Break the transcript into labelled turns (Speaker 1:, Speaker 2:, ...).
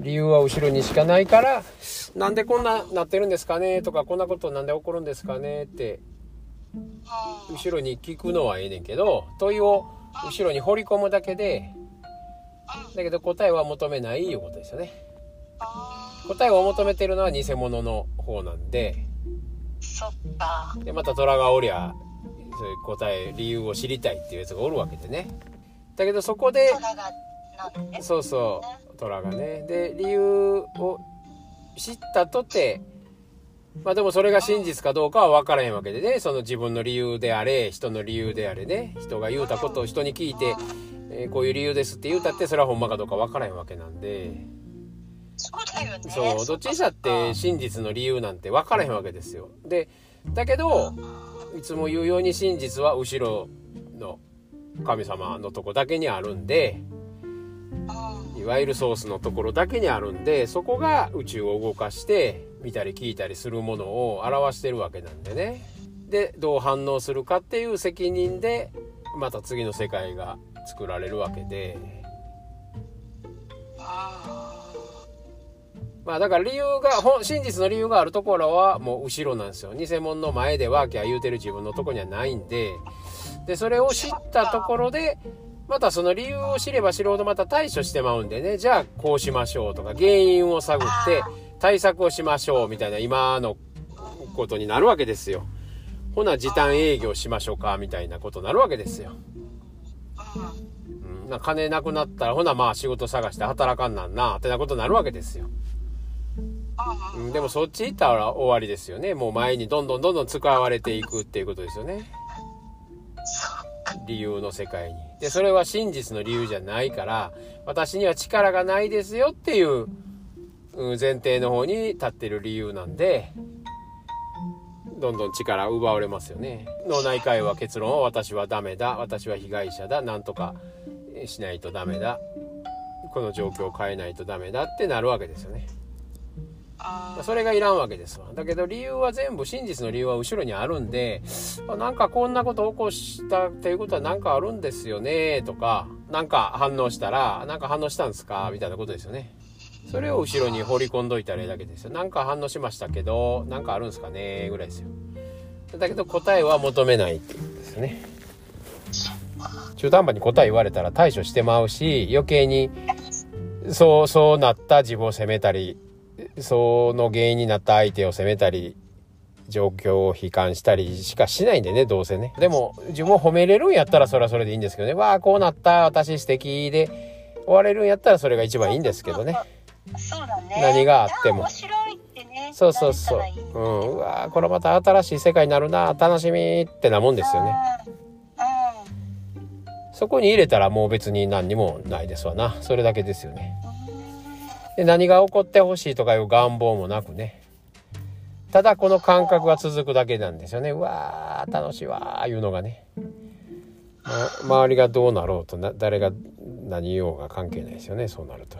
Speaker 1: 理由は後ろにしかないからなんでこんななってるんですかねとかこんなことなんで起こるんですかねって後ろに聞くのはええねんけど問いを後ろに掘り込むだけでだけど答えは求めないいうことですよね。答えを求めてるのは偽物の方なんで
Speaker 2: そっか。
Speaker 1: でまた虎がおりゃそういう答え理由を知りたいっていうやつがおるわけでね。だけどそこで
Speaker 2: なんでね。
Speaker 1: そうそう虎がね。で理由を知ったとてまあでもそれが真実かどうかは分からへんわけでね。その自分の理由であれ人の理由であれね。人が言うたことを人に聞いて、えーこういう理由ですって言うたってそれはほんまかどうか分からへんわけなんで。
Speaker 2: そうだよね。
Speaker 1: そうどっちにしたって真実の理由なんて分からへんわけですよ。でだけどいつも言うように真実は後ろの神様のとこだけにあるんでいわゆるソースのところだけにあるんでそこが宇宙を動かして見たり聞いたりするものを表してるわけなんでね。でどう反応するかっていう責任でまた次の世界が作られるわけで。まあだから理由がほん真実の理由があるところはもう後ろなんですよ。偽物の前でワーキャー言うてる自分のとこにはないんで。でそれを知ったところでまたその理由を知れば知るほどまた対処してまうんでね。じゃあこうしましょうとか原因を探って対策をしましょうみたいな今のことになるわけですよ。ほな時短営業しましょうかみたいなことになるわけですよ、うん、な金なくなったらほなまあ仕事探して働かんなんなってなことになるわけですよ。うん。でもそっち行ったら終わりですよね。もう前にどんどんどんどん使われていくっていうことですよね。理由の世界に。でそれは真実の理由じゃないから私には力がないですよっていう前提の方に立ってる理由なんでどんどん力奪われますよね。脳内会話結論は私はダメだ。私は被害者だ。なんとかしないとダメだ。この状況を変えないとダメだってなるわけですよね。それがいらんわけですわ。だけど理由は全部真実の理由は後ろにあるんでなんかこんなこと起こしたっていうことは何かあるんですよねとかなんか反応したらなんか反応したんですかみたいなことですよね。それを後ろに放り込んどいたらいいだけですよ。なんか反応しましたけどなんかあるんですかねぐらいですよ。だけど答えは求めないっていうんですよね。中途半端に答え言われたら対処してまうし余計にそうそうなった自分を責めたりその原因になった相手を責めたり状況を悲観したりしかしないんでねどうせね。でも自分を褒めれるんやったらそれはそれでいいんですけどね。わあこうなった。私素敵で。終われるんやったらそれが一番いいんですけどね。
Speaker 2: そうだね。
Speaker 1: 何があっても。そうそうそう。うん。うわーこれまた新しい世界になるな。楽しみってなもんですよね。
Speaker 2: うん。
Speaker 1: そこに入れたらもう別に何にもないですわな。それだけですよねで何が起こってほしいとかいう願望もなくね。ただこの感覚が続くだけなんですよね。うわー楽しいわーいうのがね、周りがどうなろうと誰が何言おうが関係ないですよねそうなると。